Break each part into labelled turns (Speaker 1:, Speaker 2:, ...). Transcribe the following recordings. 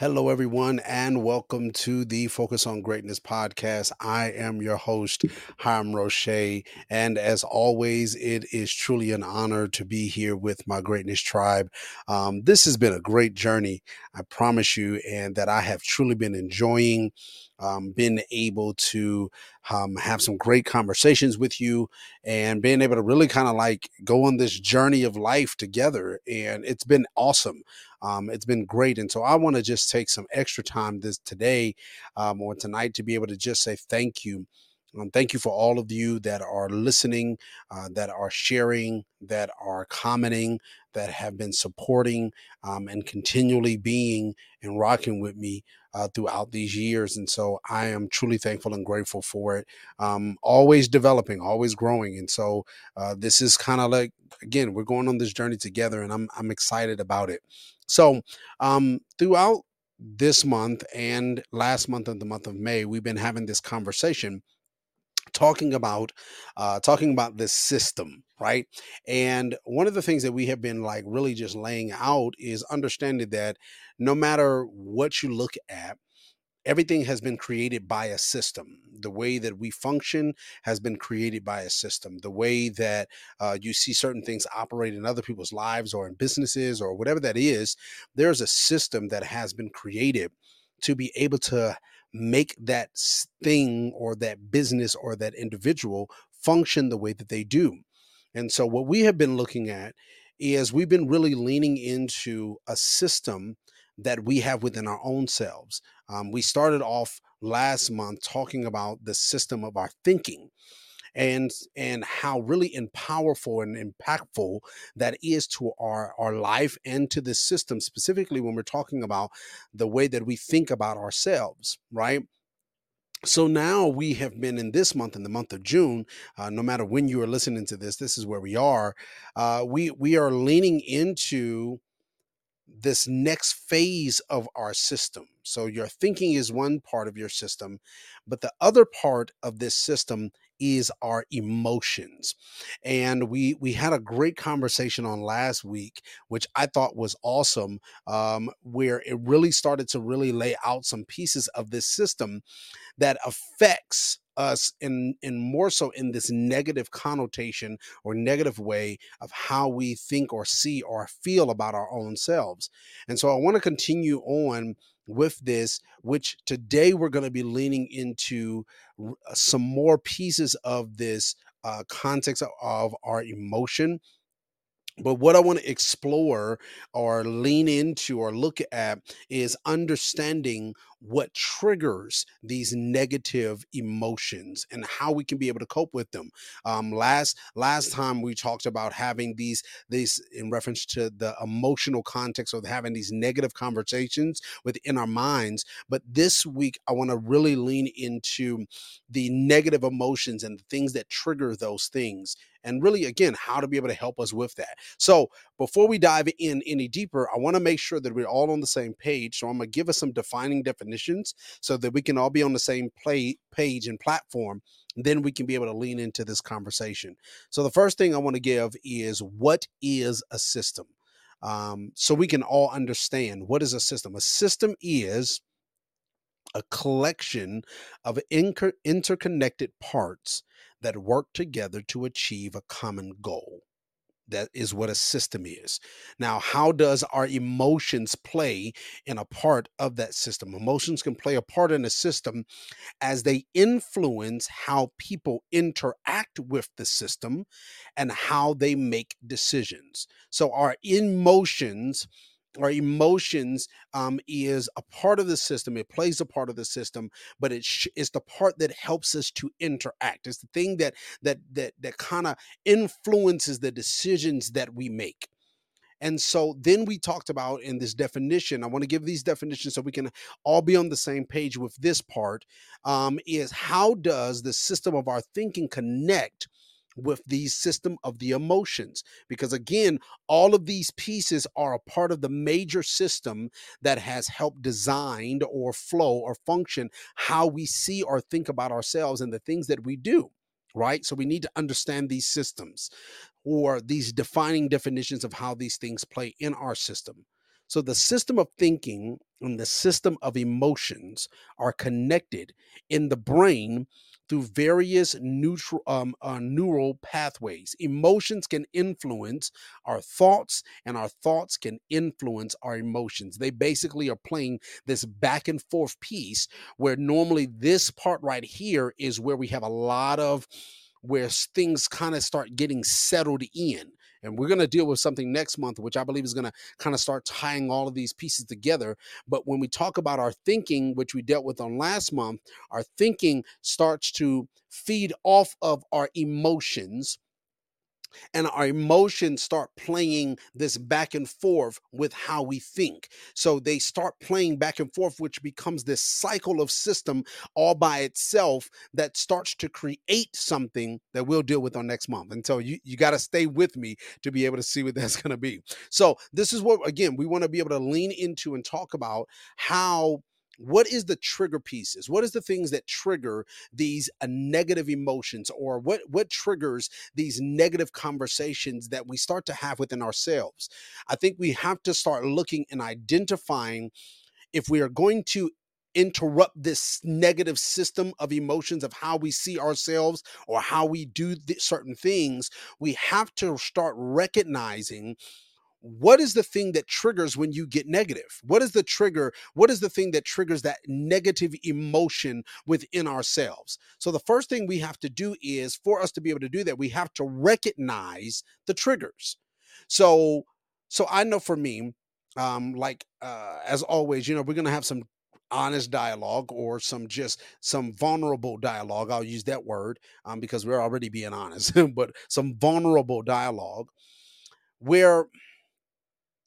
Speaker 1: Hello, everyone, and welcome to the Focus on Greatness podcast. I am your host, Hiram Roche. And as always, it is truly an honor to be here with my Greatness Tribe. Um, this has been a great journey, I promise you, and that I have truly been enjoying. Um, been able to um, have some great conversations with you and being able to really kind of like go on this journey of life together. And it's been awesome. Um, it's been great. And so I want to just take some extra time this today um, or tonight to be able to just say thank you. Um, thank you for all of you that are listening, uh, that are sharing, that are commenting, that have been supporting um, and continually being and rocking with me uh, throughout these years. And so I am truly thankful and grateful for it. Um, always developing, always growing. And so uh, this is kind of like, again, we're going on this journey together and I'm, I'm excited about it. So, um, throughout this month and last month of the month of May, we've been having this conversation talking about uh, talking about this system right and one of the things that we have been like really just laying out is understanding that no matter what you look at everything has been created by a system. The way that we function has been created by a system. The way that uh, you see certain things operate in other people's lives or in businesses or whatever that is, there's a system that has been created to be able to make that thing or that business or that individual function the way that they do. And so, what we have been looking at is we've been really leaning into a system that we have within our own selves. Um, we started off last month talking about the system of our thinking and and how really and powerful and impactful that is to our our life and to the system specifically when we're talking about the way that we think about ourselves right so now we have been in this month in the month of june uh, no matter when you are listening to this this is where we are uh, we we are leaning into this next phase of our system. So, your thinking is one part of your system, but the other part of this system is our emotions. And we we had a great conversation on last week, which I thought was awesome, um, where it really started to really lay out some pieces of this system that affects us in in more so in this negative connotation or negative way of how we think or see or feel about our own selves. And so I want to continue on with this, which today we're going to be leaning into uh, some more pieces of this uh, context of, of our emotion. But what I want to explore or lean into or look at is understanding what triggers these negative emotions and how we can be able to cope with them. Um, last last time we talked about having these these in reference to the emotional context of having these negative conversations within our minds. But this week I want to really lean into the negative emotions and the things that trigger those things and really again how to be able to help us with that so before we dive in any deeper i want to make sure that we're all on the same page so i'm going to give us some defining definitions so that we can all be on the same play, page and platform then we can be able to lean into this conversation. So the first thing i want to give is what is a system? Um, so we can all understand what is a system. A system is a collection of inter- interconnected parts that work together to achieve a common goal. That is what a system is. Now, how does our emotions play in a part of that system? Emotions can play a part in a system as they influence how people interact with the system and how they make decisions. So, our emotions our emotions um, is a part of the system. It plays a part of the system, but it sh- it's the part that helps us to interact. It's the thing that that that that kind of influences the decisions that we make. And so then we talked about in this definition. I want to give these definitions so we can all be on the same page with this part. Um, is how does the system of our thinking connect? With the system of the emotions. Because again, all of these pieces are a part of the major system that has helped designed or flow or function how we see or think about ourselves and the things that we do. Right. So we need to understand these systems or these defining definitions of how these things play in our system. So the system of thinking and the system of emotions are connected in the brain through various neutral, um, uh, neural pathways. Emotions can influence our thoughts, and our thoughts can influence our emotions. They basically are playing this back and forth piece where normally this part right here is where we have a lot of where things kind of start getting settled in. And we're going to deal with something next month, which I believe is going to kind of start tying all of these pieces together. But when we talk about our thinking, which we dealt with on last month, our thinking starts to feed off of our emotions and our emotions start playing this back and forth with how we think. So they start playing back and forth, which becomes this cycle of system all by itself that starts to create something that we'll deal with on next month. And so you, you got to stay with me to be able to see what that's going to be. So this is what, again, we want to be able to lean into and talk about how what is the trigger pieces? What is the things that trigger these uh, negative emotions or what what triggers these negative conversations that we start to have within ourselves? I think we have to start looking and identifying if we are going to interrupt this negative system of emotions of how we see ourselves or how we do th- certain things we have to start recognizing what is the thing that triggers when you get negative? What is the trigger? What is the thing that triggers that negative emotion within ourselves? So, the first thing we have to do is for us to be able to do that, we have to recognize the triggers. So, so I know for me, um, like uh, as always, you know, we're gonna have some honest dialogue or some just some vulnerable dialogue i'll use that word um, because we're already being honest but some vulnerable dialogue where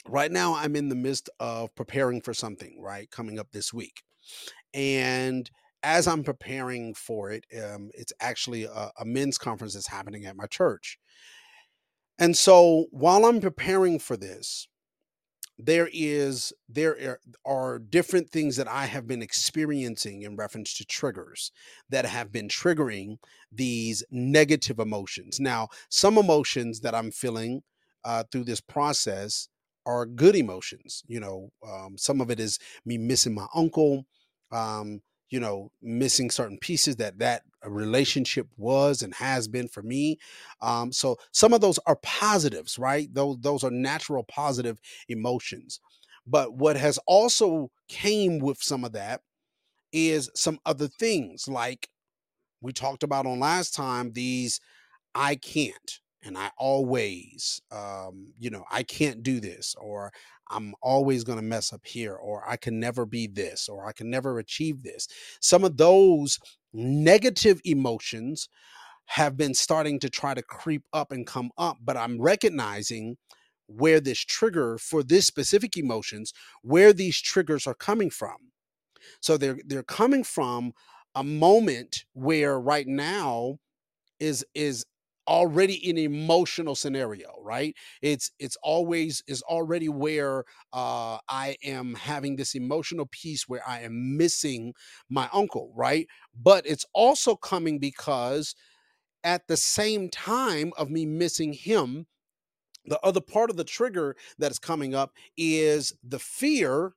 Speaker 1: right now I'm in the midst of preparing for something, right, coming up this week. And as I'm preparing for it, um, it's actually a, a men's conference that's happening at my church. And so while I'm preparing for this, there is there are different things that I have been experiencing in reference to triggers that have been triggering these negative emotions. Now, some emotions that I'm feeling uh, through this process are good emotions. You know, um, some of it is me missing my uncle, um, you know, missing certain pieces that that relationship was and has been for me. Um, so some of those are positives, right? Those those are natural positive emotions. But what has also came with some of that is some other things like we talked about on last time these I can't and I always, um, you know, I can't do this, or I'm always going to mess up here, or I can never be this, or I can never achieve this. Some of those negative emotions have been starting to try to creep up and come up, but I'm recognizing where this trigger for this specific emotions, where these triggers are coming from. So they're they're coming from a moment where right now is is already an emotional scenario right? It's it's always is already where uh i am having this emotional piece where i am missing my uncle right? But it's also coming because at the same time of me missing him the other part of the trigger that is coming up is the fear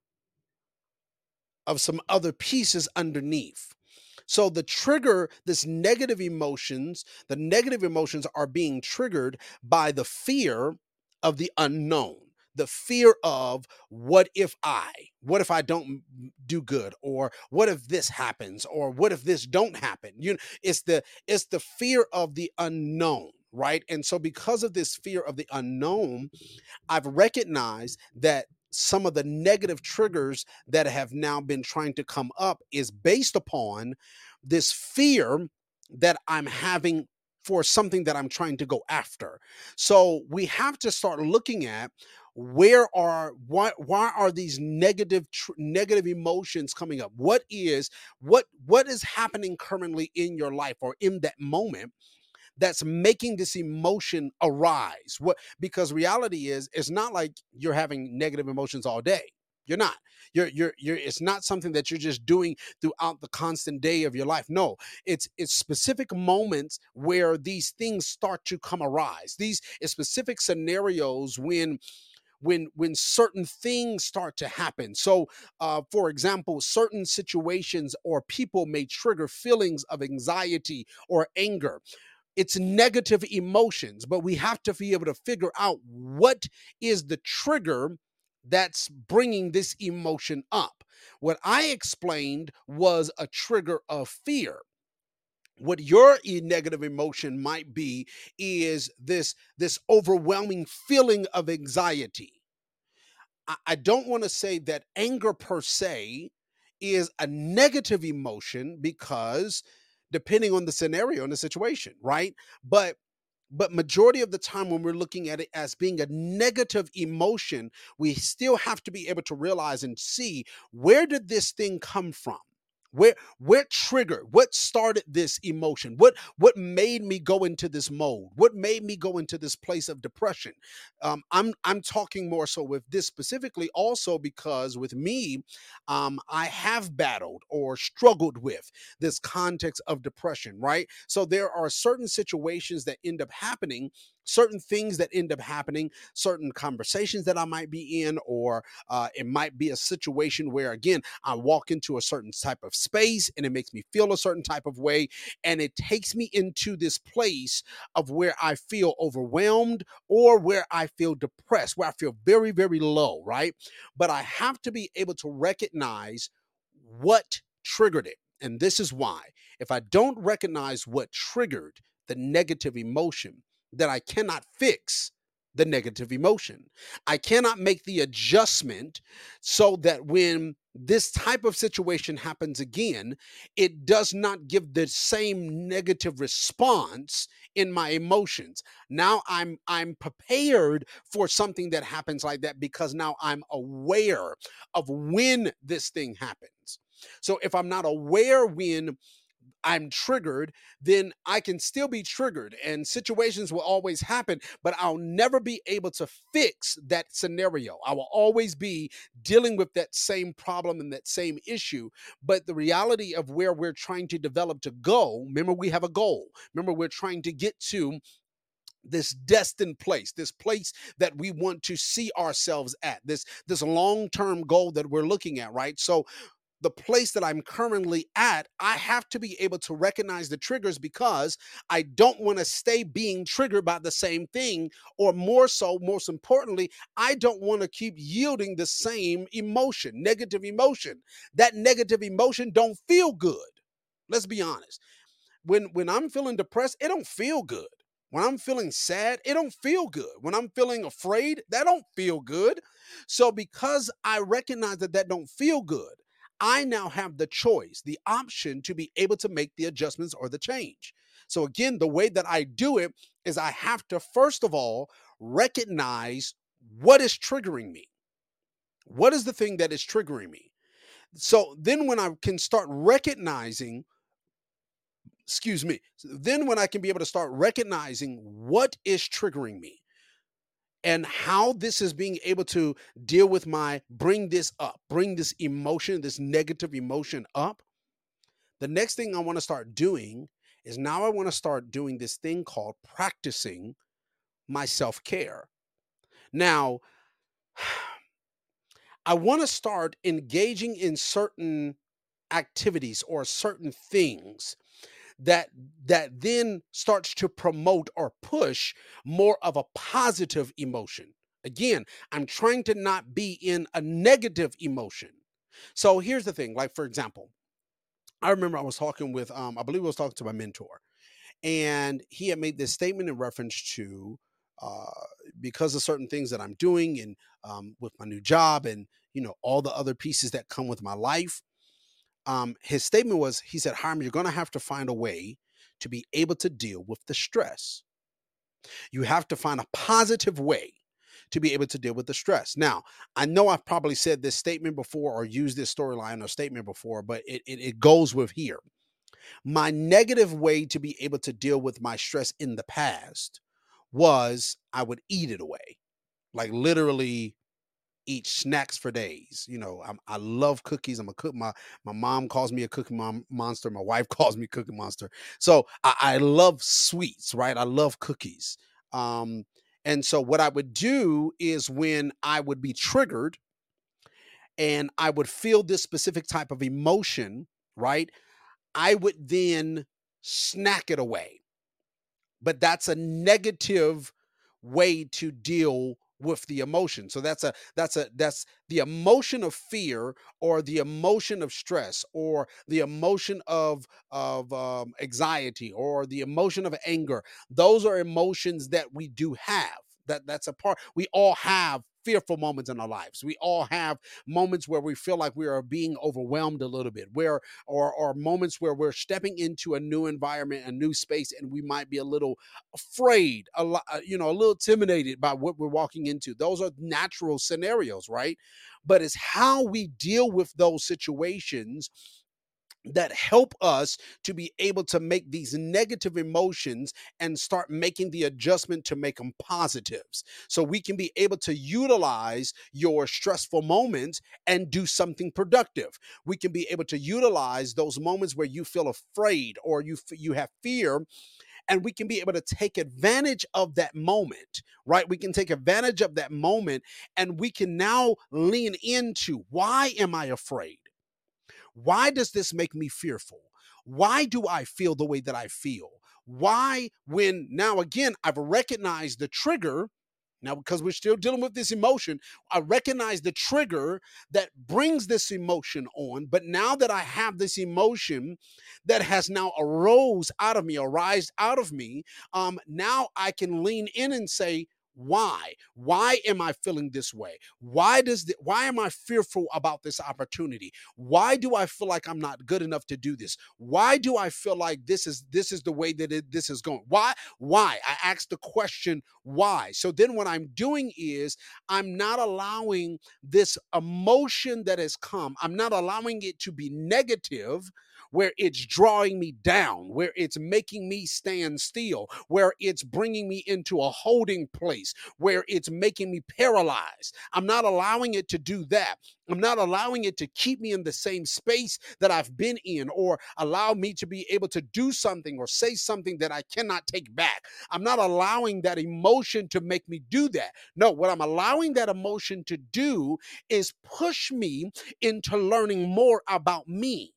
Speaker 1: of some other pieces underneath so the trigger, this negative emotions, the negative emotions are being triggered by the fear of the unknown the fear of what if I, what if I don't do good, or what if this happens, or what if this don't happen? You it's the it's the fear of the unknown, right? And so because of this fear of the unknown, I've recognized that some of the negative triggers that have now been trying to come up is based upon this fear that I'm having for something that I'm trying to go after. So we have to start looking at where are why why are these negative tr- negative emotions coming up what is what what is happening currently in your life or in that moment that's making this emotion arise. What because reality is it's not like you're having negative emotions all day. You're not. You're you're you're it's not something that you're just doing throughout the constant day of your life. No it's it's specific moments where these things start to come arise. These specific scenarios when when when certain things start to happen. So, uh, for example, certain situations or people may trigger feelings of anxiety or anger it's negative emotions, but we have to be able to figure out what is the trigger that's bringing this emotion up. What I explained was a trigger of fear. What your negative emotion might be is this this overwhelming feeling of anxiety. I, don't want to say that anger per se is a negative emotion because depending on the scenario and the situation, right? But but majority of the time when we're looking at it as being a negative emotion we still have to be able to realize and see where did this thing come from where where triggered what started this emotion? What what made me go into this mode? What made me go into this place of depression? Um, i'm i'm talking more so with this specifically also because with me um, i have battled or struggled with this context of depression right? So there are certain situations that end up happening certain things that end up happening, certain conversations that I might be in, or uh, it might be a situation where, again, I walk into a certain type of space and it makes me feel a certain type of way. And it takes me into this place of where I feel overwhelmed or where I feel depressed, where I feel very, very low, right? But I have to be able to recognize what triggered it. And this is why. If I don't recognize what triggered the negative emotion, that I cannot fix the negative emotion. I cannot make the adjustment so that when this type of situation happens again, it does not give the same negative response in my emotions. Now I'm I'm prepared for something that happens like that because now I'm aware of when this thing happens. So if I'm not aware when I'm triggered, then I can still be triggered and situations will always happen, but I'll never be able to fix that scenario. I will always be dealing with that same problem and that same issue. But the reality of where we're trying to develop to go, remember, we have a goal. Remember, we're trying to get to this destined place this place that we want to see ourselves at this this long-term goal that we're looking at right so the place that I'm currently at, I have to be able to recognize the triggers because I don't want to stay being triggered by the same thing. Or more so, most importantly, I don't want to keep yielding the same emotion, negative emotion. That negative emotion don't feel good. Let's be honest. When when I'm feeling depressed, it don't feel good. When I'm feeling sad, it don't feel good. When I'm feeling afraid, that don't feel good. So because I recognize that that don't feel good, I now have the choice, the option to be able to make the adjustments or the change. So, again, the way that I do it is I have to, first of all, recognize what is triggering me. What is the thing that is triggering me? So then, when I can start recognizing, excuse me, then when I can be able to start recognizing what is triggering me, and how this is being able to deal with my bring this up, bring this emotion, this negative emotion up. The next thing I want to start doing is now I want to start doing this thing called practicing my self care. Now, I want to start engaging in certain activities or certain things that that then starts to promote or push more of a positive emotion. Again i'm trying to not be in a negative emotion. So here's the thing like for example i remember i was talking with um i believe i was talking to my mentor and he had made this statement in reference to uh, because of certain things that i'm doing and um, with my new job and you know all the other pieces that come with my life um, his statement was he said, Hiram, you're going to have to find a way to be able to deal with the stress. You have to find a positive way to be able to deal with the stress. Now, I know I've probably said this statement before or used this storyline or statement before, but it, it, it goes with here. My negative way to be able to deal with my stress in the past was I would eat it away, like literally eat snacks for days. You know, I'm, i love cookies. I'm a cook. My my mom calls me a cookie mom monster. My wife calls me cookie monster. So I, I love sweets, right? I love cookies. Um, And so what I would do is when I would be triggered and I would feel this specific type of emotion, right? I would then snack it away. But that's a negative way to deal with the emotion. So that's a that's a that's the emotion of fear or the emotion of stress or the emotion of of um, anxiety or the emotion of anger. Those are emotions that we do have. That that's a part. We all have fearful moments in our lives. We all have moments where we feel like we are being overwhelmed a little bit, where or or moments where we're stepping into a new environment, a new space, and we might be a little afraid, a lot, uh, you know, a little intimidated by what we're walking into. Those are natural scenarios, right? But it's how we deal with those situations that help us to be able to make these negative emotions and start making the adjustment to make them positives. So we can be able to utilize your stressful moments and do something productive. We can be able to utilize those moments where you feel afraid or you you have fear and we can be able to take advantage of that moment, right? We can take advantage of that moment and we can now lean into why am I afraid? Why does this make me fearful? Why do I feel the way that I feel? Why, when now again, I've recognized the trigger, now because we're still dealing with this emotion, I recognize the trigger that brings this emotion on. But now that I have this emotion that has now arose out of me, arise out of me, um, now I can lean in and say, why? Why am i feeling this way? Why does the, why am i fearful about this opportunity? Why do i feel like i'm not good enough to do this? Why do i feel like this is this is the way that it, this is going? Why why? I ask the question why? So then what i'm doing is i'm not allowing this emotion that has come i'm not allowing it to be negative where it's drawing me down, where it's making me stand still, where it's bringing me into a holding place, where it's making me paralyzed. I'm not allowing it to do that. I'm not allowing it to keep me in the same space that I've been in or allow me to be able to do something or say something that I cannot take back. I'm not allowing that emotion to make me do that. No, what I'm allowing that emotion to do is push me into learning more about me.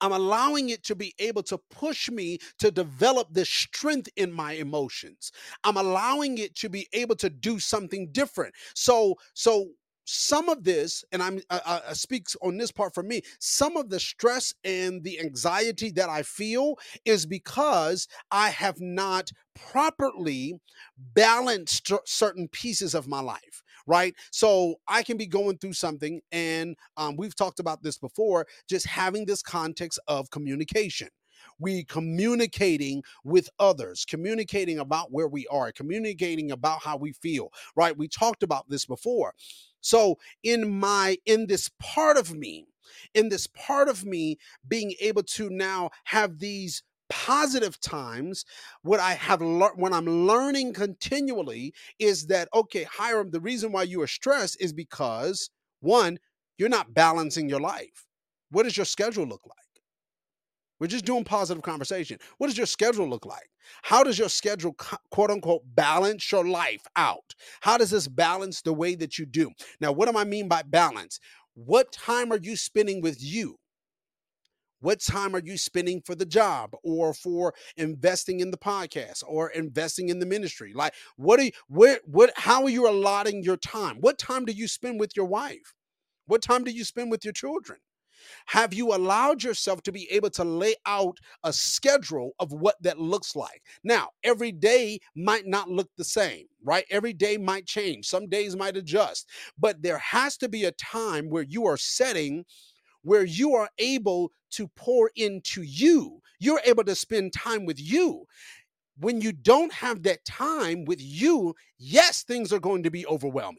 Speaker 1: I'm allowing it to be able to push me to develop this strength in my emotions. I'm allowing it to be able to do something different. So, so some of this, and I'm I, I speaks on this part for me. Some of the stress and the anxiety that I feel is because I have not properly balanced certain pieces of my life right? So I can be going through something, and um, we've talked about this before, just having this context of communication. We communicating with others communicating about where we are communicating about how we feel right? We talked about this before. So in my in this part of me in this part of me being able to now have these positive times what i have learned when i'm learning continually is that okay hiram the reason why you are stressed is because one you're not balancing your life. What does your schedule look like? We're just doing positive conversation. What does your schedule look like? How does your schedule quote unquote balance your life out how does this balance the way that you do? Now what do i mean by balance? What time are you spending with you what time are you spending for the job or for investing in the podcast or investing in the ministry? Like, what are you, where, what, how are you allotting your time? What time do you spend with your wife? What time do you spend with your children? Have you allowed yourself to be able to lay out a schedule of what that looks like? Now, every day might not look the same, right? Every day might change. Some days might adjust, but there has to be a time where you are setting where you are able to pour into you. You're able to spend time with you. When you don't have that time with you, yes, things are going to be overwhelming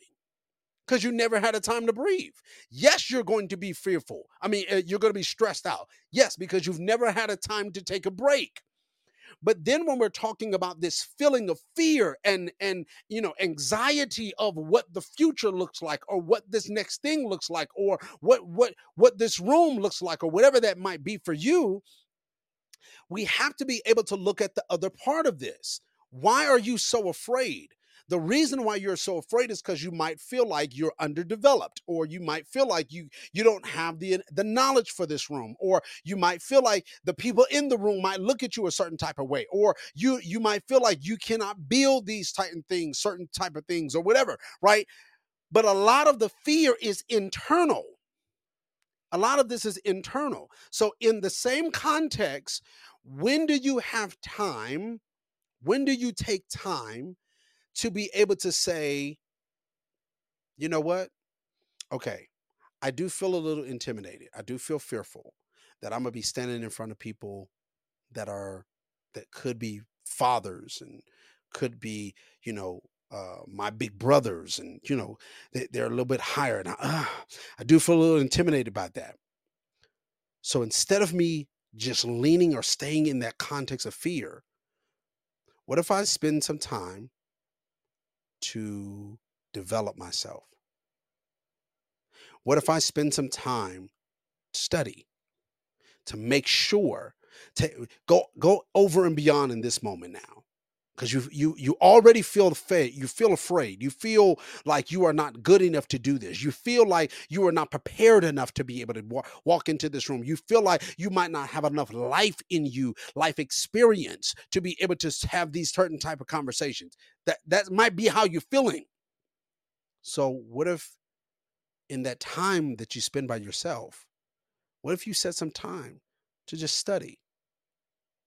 Speaker 1: because you never had a time to breathe. Yes, you're going to be fearful. I mean, uh, you're going to be stressed out. Yes, because you've never had a time to take a break. But then when we're talking about this feeling of fear and and you know anxiety of what the future looks like or what this next thing looks like or what what what this room looks like or whatever that might be for you, we have to be able to look at the other part of this. Why are you so afraid? The reason why you're so afraid is because you might feel like you're underdeveloped, or you might feel like you you don't have the the knowledge for this room, or you might feel like the people in the room might look at you a certain type of way, or you you might feel like you cannot build these of things, certain type of things, or whatever, right? But a lot of the fear is internal. A lot of this is internal. So, in the same context, when do you have time? When do you take time to be able to say, you know what? Okay, I do feel a little intimidated. I do feel fearful that I'm gonna be standing in front of people that are that could be fathers and could be, you know, uh, my big brothers, and you know, they, they're a little bit higher. And I, uh, I do feel a little intimidated about that. So instead of me just leaning or staying in that context of fear, what if I spend some time to develop myself? What if I spend some time study to make sure to go go over and beyond in this moment now? Because you you you already feel afraid you feel afraid. You feel like you are not good enough to do this. You feel like you are not prepared enough to be able to walk, walk into this room. You feel like you might not have enough life in you life experience to be able to have these certain type of conversations. That that might be how you're feeling. So what if in that time that you spend by yourself what if you set some time to just study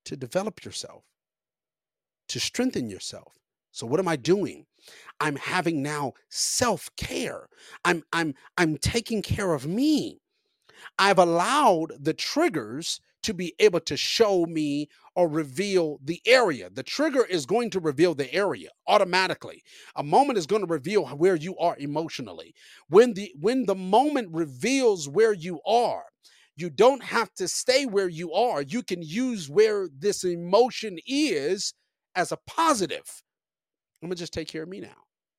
Speaker 1: to develop yourself to strengthen yourself. So what am I doing? I'm having now self-care. I'm I'm I'm taking care of me. I've allowed the triggers to be able to show me or reveal the area. The trigger is going to reveal the area automatically. A moment is going to reveal where you are emotionally. When the when the moment reveals where you are, you don't have to stay where you are. You can use where this emotion is as a positive. I'm gonna just take care of me now.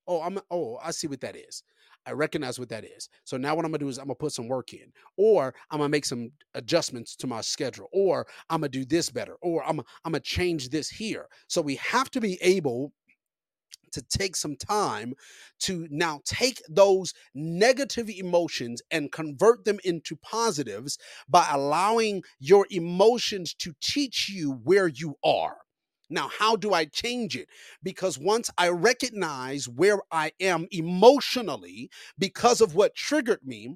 Speaker 1: Oh, I'm oh, I see what that is. I recognize what that is. So now what I'm gonna do is I'm gonna put some work in, or I'm gonna make some adjustments to my schedule, or I'm gonna do this better, or I'm I'm gonna change this here. So we have to be able to take some time to now take those negative emotions and convert them into positives by allowing your emotions to teach you where you are. Now, how do I change it? Because once I recognize where I am emotionally because of what triggered me,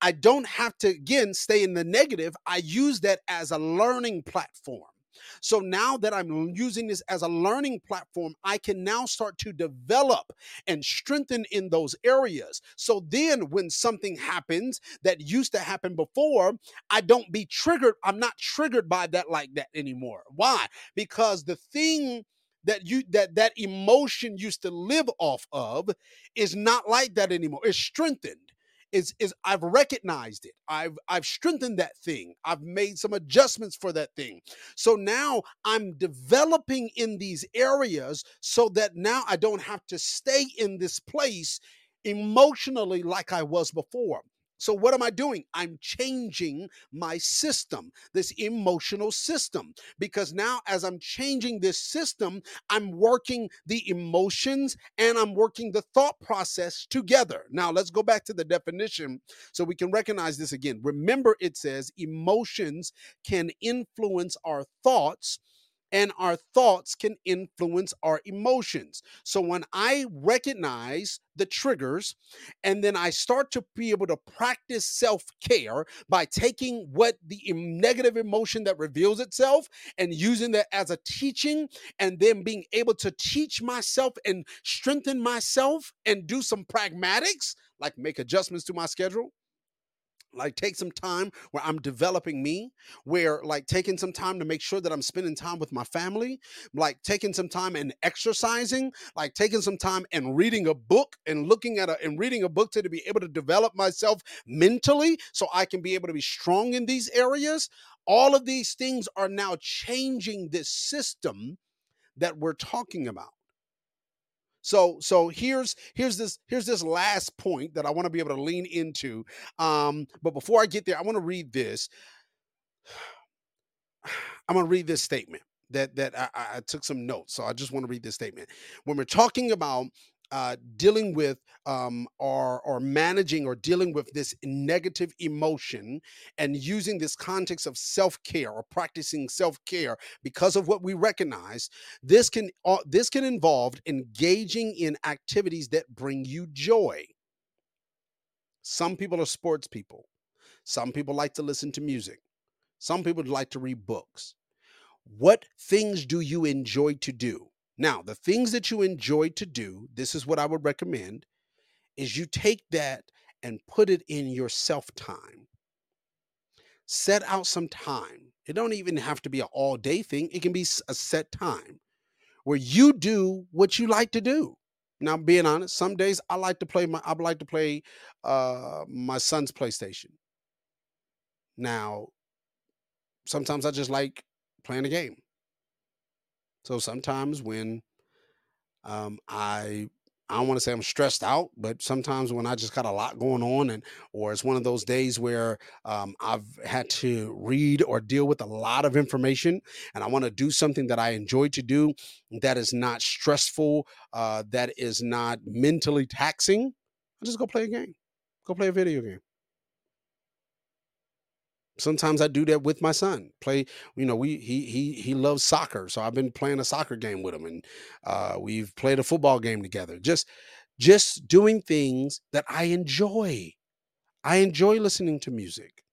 Speaker 1: I don't have to again stay in the negative. I use that as a learning platform. So now that I'm using this as a learning platform, I can now start to develop and strengthen in those areas. So then when something happens that used to happen before, I don't be triggered. I'm not triggered by that like that anymore. Why? Because the thing that you that that emotion used to live off of is not like that anymore. It's strengthened is is I've recognized it. I've I've strengthened that thing. I've made some adjustments for that thing. So now I'm developing in these areas so that now I don't have to stay in this place emotionally like I was before. So, what am I doing? I'm changing my system, this emotional system, because now as I'm changing this system, I'm working the emotions and I'm working the thought process together. Now, let's go back to the definition so we can recognize this again. Remember, it says emotions can influence our thoughts and our thoughts can influence our emotions. So when I recognize the triggers and then I start to be able to practice self care by taking what the negative emotion that reveals itself and using that as a teaching and then being able to teach myself and strengthen myself and do some pragmatics like make adjustments to my schedule like take some time where i'm developing me where like taking some time to make sure that i'm spending time with my family like taking some time and exercising like taking some time and reading a book and looking at a and reading a book to, to be able to develop myself mentally so i can be able to be strong in these areas. All of these things are now changing this system that we're talking about so so here's here's this here's this last point that I want to be able to lean into. Um, but before I get there, I want to read this. I'm to read this statement. that that I, I took some notes, so I just want to read this statement. When we're talking about uh, dealing with um, or or managing or dealing with this negative emotion and using this context of self care or practicing self care because of what we recognize, this can uh, this can involve engaging in activities that bring you joy. Some people are sports people. Some people like to listen to music. Some people like to read books. What things do you enjoy to do? Now, the things that you enjoy to do, this is what I would recommend, is you take that and put it in your self time. Set out some time. It don't even have to be an all day thing. It can be a set time where you do what you like to do. Now, being honest, some days I like to play my I like to play uh my son's PlayStation. Now, sometimes I just like playing a game. So sometimes when um, I I don't want to say I'm stressed out, but sometimes when I just got a lot going on, and or it's one of those days where um, I've had to read or deal with a lot of information, and I want to do something that I enjoy to do, that is not stressful, uh, that is not mentally taxing. I just go play a game, go play a video game sometimes I do that with my son. Play, you know, we he he he loves soccer, so I've been playing a soccer game with him, and uh, we've played a football game together. Just just doing things that I enjoy. I enjoy listening to music.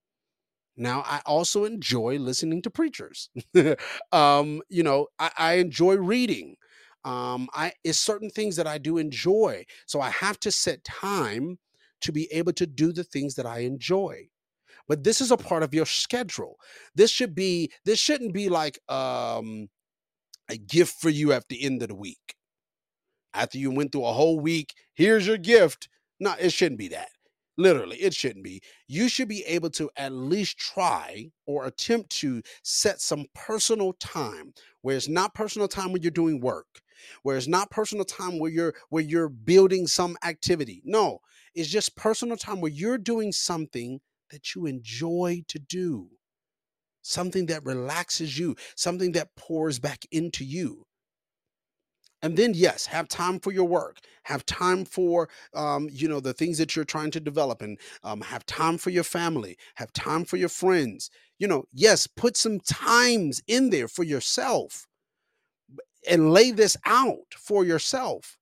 Speaker 1: Now I also enjoy listening to preachers. um, you know, I, I enjoy reading. Um, I it's certain things that I do enjoy. So I have to set time to be able to do the things that I enjoy but this is a part of your schedule. This should be this shouldn't be like um a gift for you at the end of the week. After you went through a whole week, here's your gift. No, it shouldn't be that. Literally, it shouldn't be. You should be able to at least try or attempt to set some personal time where it's not personal time when you're doing work, where it's not personal time where you're where you're building some activity. No, it's just personal time where you're doing something that you enjoy to do, something that relaxes you, something that pours back into you. And then, yes, have time for your work. Have time for, um, you know, the things that you're trying to develop, and um, have time for your family. Have time for your friends. You know, yes, put some times in there for yourself, and lay this out for yourself.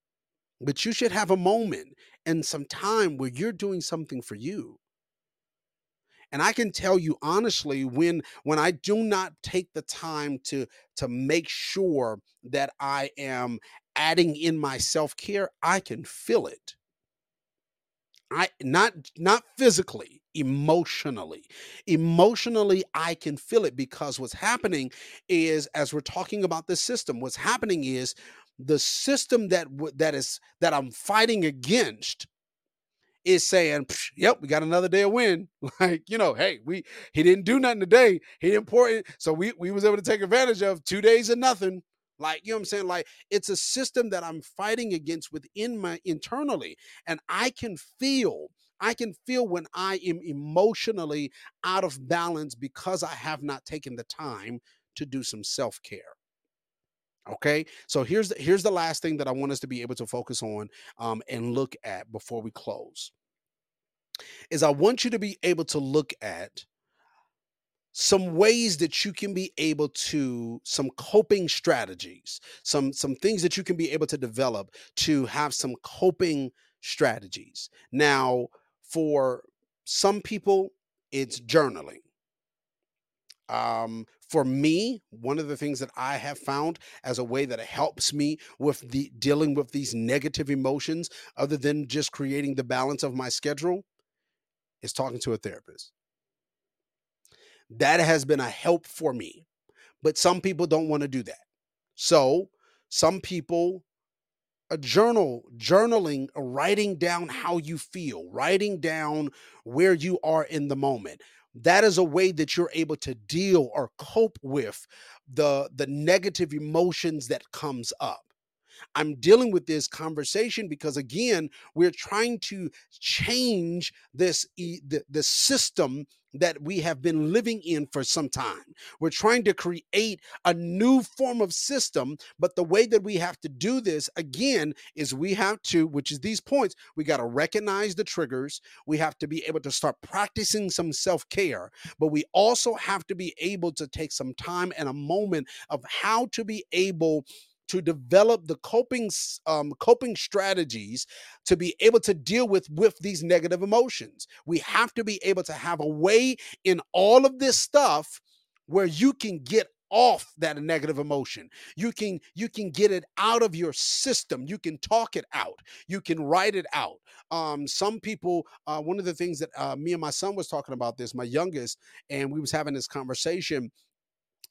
Speaker 1: But you should have a moment and some time where you're doing something for you. And I can tell you honestly, when when I do not take the time to to make sure that I am adding in my self-care, I can feel it. I not not physically, emotionally. Emotionally, I can feel it because what's happening is as we're talking about this system, what's happening is the system that that is that I'm fighting against is saying, "Yep, we got another day of win." Like you know, hey, we he didn't do nothing today. He didn't pour it, so we we was able to take advantage of two days of nothing. Like you know what I'm saying? Like it's a system that I'm fighting against within my internally, and I can feel. I can feel when I am emotionally out of balance because I have not taken the time to do some self care. Okay, so here's the, here's the last thing that I want us to be able to focus on um, and look at before we close. Is I want you to be able to look at some ways that you can be able to some coping strategies some some things that you can be able to develop to have some coping strategies now for some people it's journaling um, for me, one of the things that I have found as a way that it helps me with the dealing with these negative emotions, other than just creating the balance of my schedule, is talking to a therapist. That has been a help for me. But some people don't want to do that. So some people a journal journaling uh, writing down how you feel writing down where you are in the moment that is a way that you're able to deal or cope with the the negative emotions that comes up I'm dealing with this conversation because again, we're trying to change this the, the system that we have been living in for some time. We're trying to create a new form of system, but the way that we have to do this again is we have to, which is these points, we got to recognize the triggers. We have to be able to start practicing some self care, but we also have to be able to take some time and a moment of how to be able to develop the coping um, coping strategies to be able to deal with with these negative emotions. We have to be able to have a way in all of this stuff where you can get off that negative emotion. You can you can get it out of your system. You can talk it out. You can write it out. Um some people uh one of the things that uh me and my son was talking about this my youngest and we was having this conversation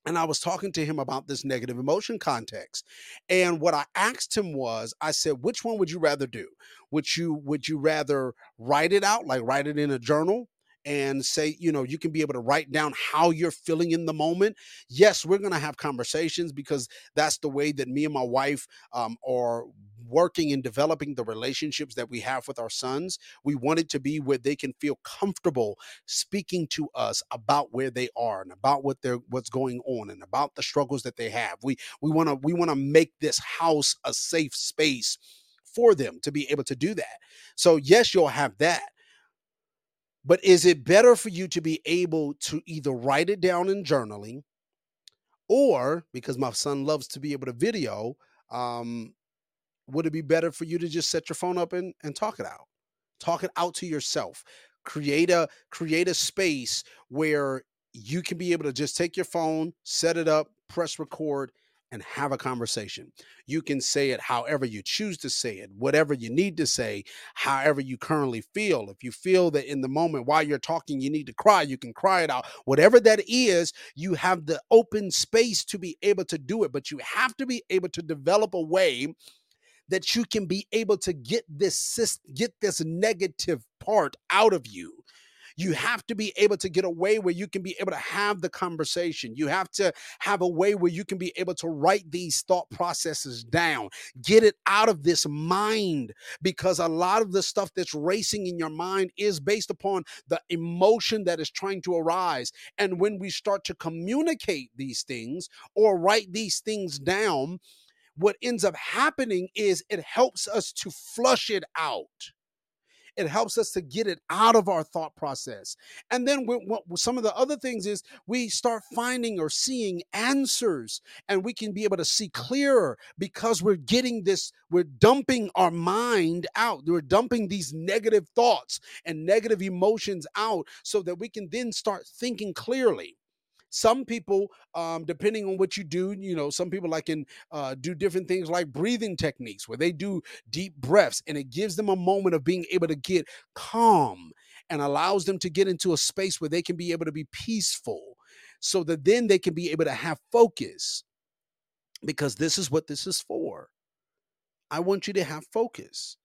Speaker 1: and I was talking to him about this negative emotion context. And what I asked him was, I said, which one would you rather do? Would you would you rather write it out, like write it in a journal? And say, you know, you can be able to write down how you're feeling in the moment. Yes, we're going to have conversations because that's the way that me and my wife um, are working and developing the relationships that we have with our sons. We want it to be where they can feel comfortable speaking to us about where they are and about what they're what's going on and about the struggles that they have. We we want to we want to make this house a safe space for them to be able to do that. So yes, you'll have that but is it better for you to be able to either write it down in journaling or because my son loves to be able to video, um, would it be better for you to just set your phone up and, and talk it out? Talk it out to yourself. Create a create a space where you can be able to just take your phone, set it up, press record, and have a conversation. You can say it however you choose to say it, whatever you need to say, however you currently feel. If you feel that in the moment while you're talking, you need to cry, you can cry it out. Whatever that is, you have the open space to be able to do it, but you have to be able to develop a way that you can be able to get this get this negative part out of you you have to be able to get a way where you can be able to have the conversation. You have to have a way where you can be able to write these thought processes down, get it out of this mind, because a lot of the stuff that's racing in your mind is based upon the emotion that is trying to arise. And when we start to communicate these things or write these things down, what ends up happening is it helps us to flush it out it helps us to get it out of our thought process. And then we, what, some of the other things is we start finding or seeing answers and we can be able to see clearer because we're getting this, we're dumping our mind out. We're dumping these negative thoughts and negative emotions out so that we can then start thinking clearly some people um, depending on what you do you know some people like can uh, do different things like breathing techniques where they do deep breaths and it gives them a moment of being able to get calm and allows them to get into a space where they can be able to be peaceful so that then they can be able to have focus because this is what this is for. I want you to have focus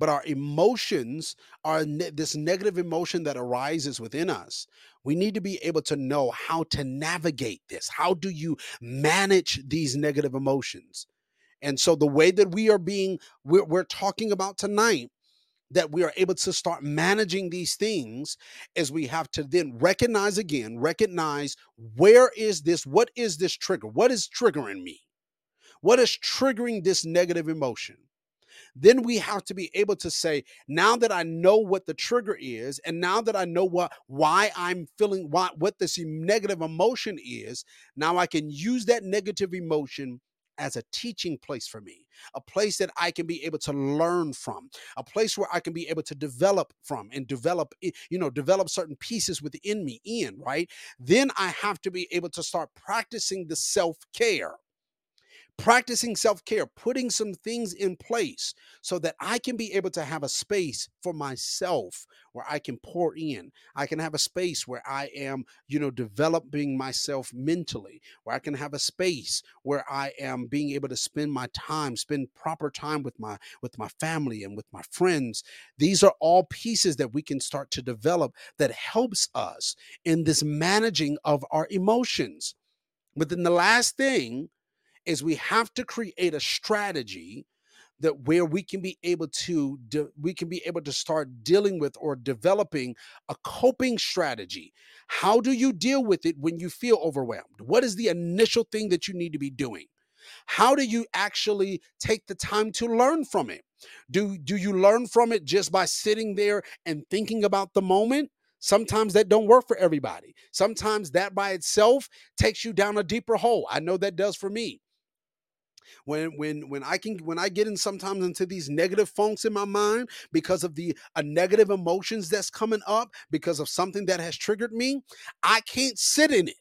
Speaker 1: but our emotions are ne- this negative emotion that arises within us. We need to be able to know how to navigate this. How do you manage these negative emotions? And so the way that we are being we're, we're talking about tonight that we are able to start managing these things is we have to then recognize again recognize where is this what is this trigger what is triggering me? What is triggering this negative emotion then we have to be able to say, now that I know what the trigger is, and now that I know what why I'm feeling what what this negative emotion is, now I can use that negative emotion as a teaching place for me, a place that I can be able to learn from, a place where I can be able to develop from and develop, you know, develop certain pieces within me in, right? Then I have to be able to start practicing the self care practicing self care, putting some things in place so that I can be able to have a space for myself where I can pour in. I can have a space where I am, you know, developing myself mentally, where I can have a space where I am being able to spend my time, spend proper time with my with my family and with my friends. These are all pieces that we can start to develop that helps us in this managing of our emotions. But then the last thing is we have to create a strategy that where we can be able to de- we can be able to start dealing with or developing a coping strategy. How do you deal with it when you feel overwhelmed? What is the initial thing that you need to be doing? How do you actually take the time to learn from it? Do do you learn from it just by sitting there and thinking about the moment? Sometimes that don't work for everybody. Sometimes that by itself takes you down a deeper hole. I know that does for me when when when i can when i get in sometimes into these negative funks in my mind because of the negative emotions that's coming up because of something that has triggered me i can't sit in it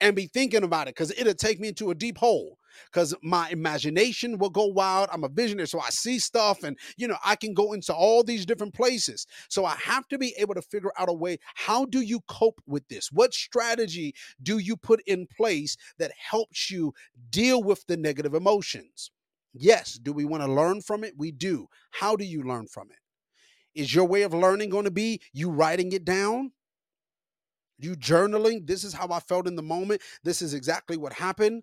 Speaker 1: and be thinking about it because it'll take me into a deep hole because my imagination will go wild. I'm a visionary, so I see stuff and, you know, I can go into all these different places. So I have to be able to figure out a way how do you cope with this? What strategy do you put in place that helps you deal with the negative emotions? Yes. Do we want to learn from it? We do. How do you learn from it? Is your way of learning going to be you writing it down? you journaling this is how i felt in the moment this is exactly what happened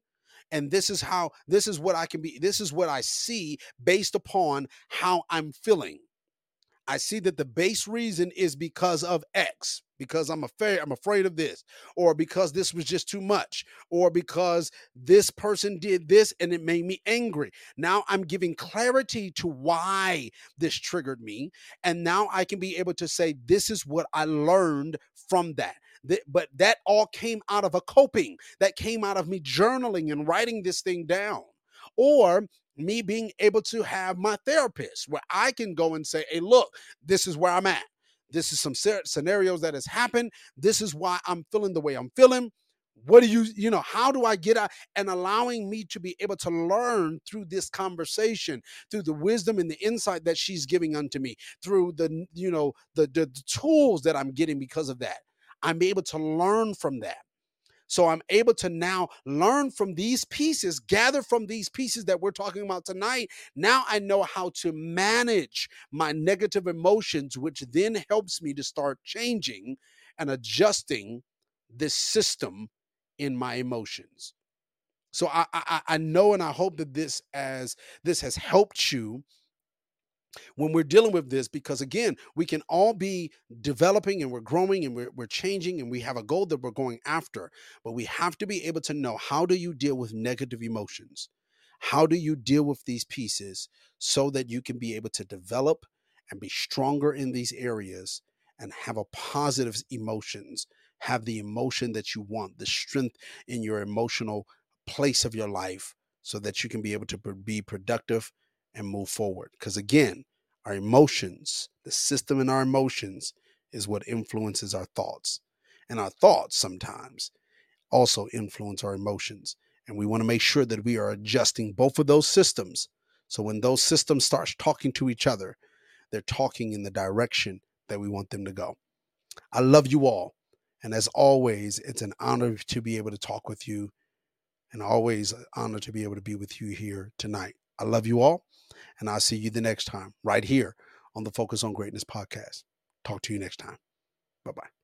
Speaker 1: and this is how this is what i can be this is what i see based upon how i'm feeling I see that the base reason is because of X, because I'm afraid I'm afraid of this, or because this was just too much, or because this person did this and it made me angry. Now I'm giving clarity to why this triggered me, and now I can be able to say this is what I learned from that. But that all came out of a coping, that came out of me journaling and writing this thing down. Or me being able to have my therapist where I can go and say, hey, look, this is where I'm at. This is some scenarios that has happened. This is why I'm feeling the way I'm feeling. What do you, you know, how do I get out? And allowing me to be able to learn through this conversation, through the wisdom and the insight that she's giving unto me, through the, you know, the, the, the tools that I'm getting because of that. I'm able to learn from that. So I'm able to now learn from these pieces, gather from these pieces that we're talking about tonight. Now I know how to manage my negative emotions, which then helps me to start changing and adjusting this system in my emotions. So I, I, I know and I hope that this as this has helped you when we're dealing with this because again we can all be developing and we're growing and we're, we're changing and we have a goal that we're going after but we have to be able to know how do you deal with negative emotions? How do you deal with these pieces so that you can be able to develop and be stronger in these areas and have a positive emotions have the emotion that you want the strength in your emotional place of your life so that you can be able to be productive and move forward. Because again, our emotions, the system in our emotions, is what influences our thoughts. And our thoughts sometimes also influence our emotions. And we want to make sure that we are adjusting both of those systems. So when those systems start talking to each other, they're talking in the direction that we want them to go. I love you all. And as always, it's an honor to be able to talk with you and always an honor to be able to be with you here tonight. I love you all. And I'll see you the next time right here on the Focus on Greatness podcast. Talk to you next time. Bye bye.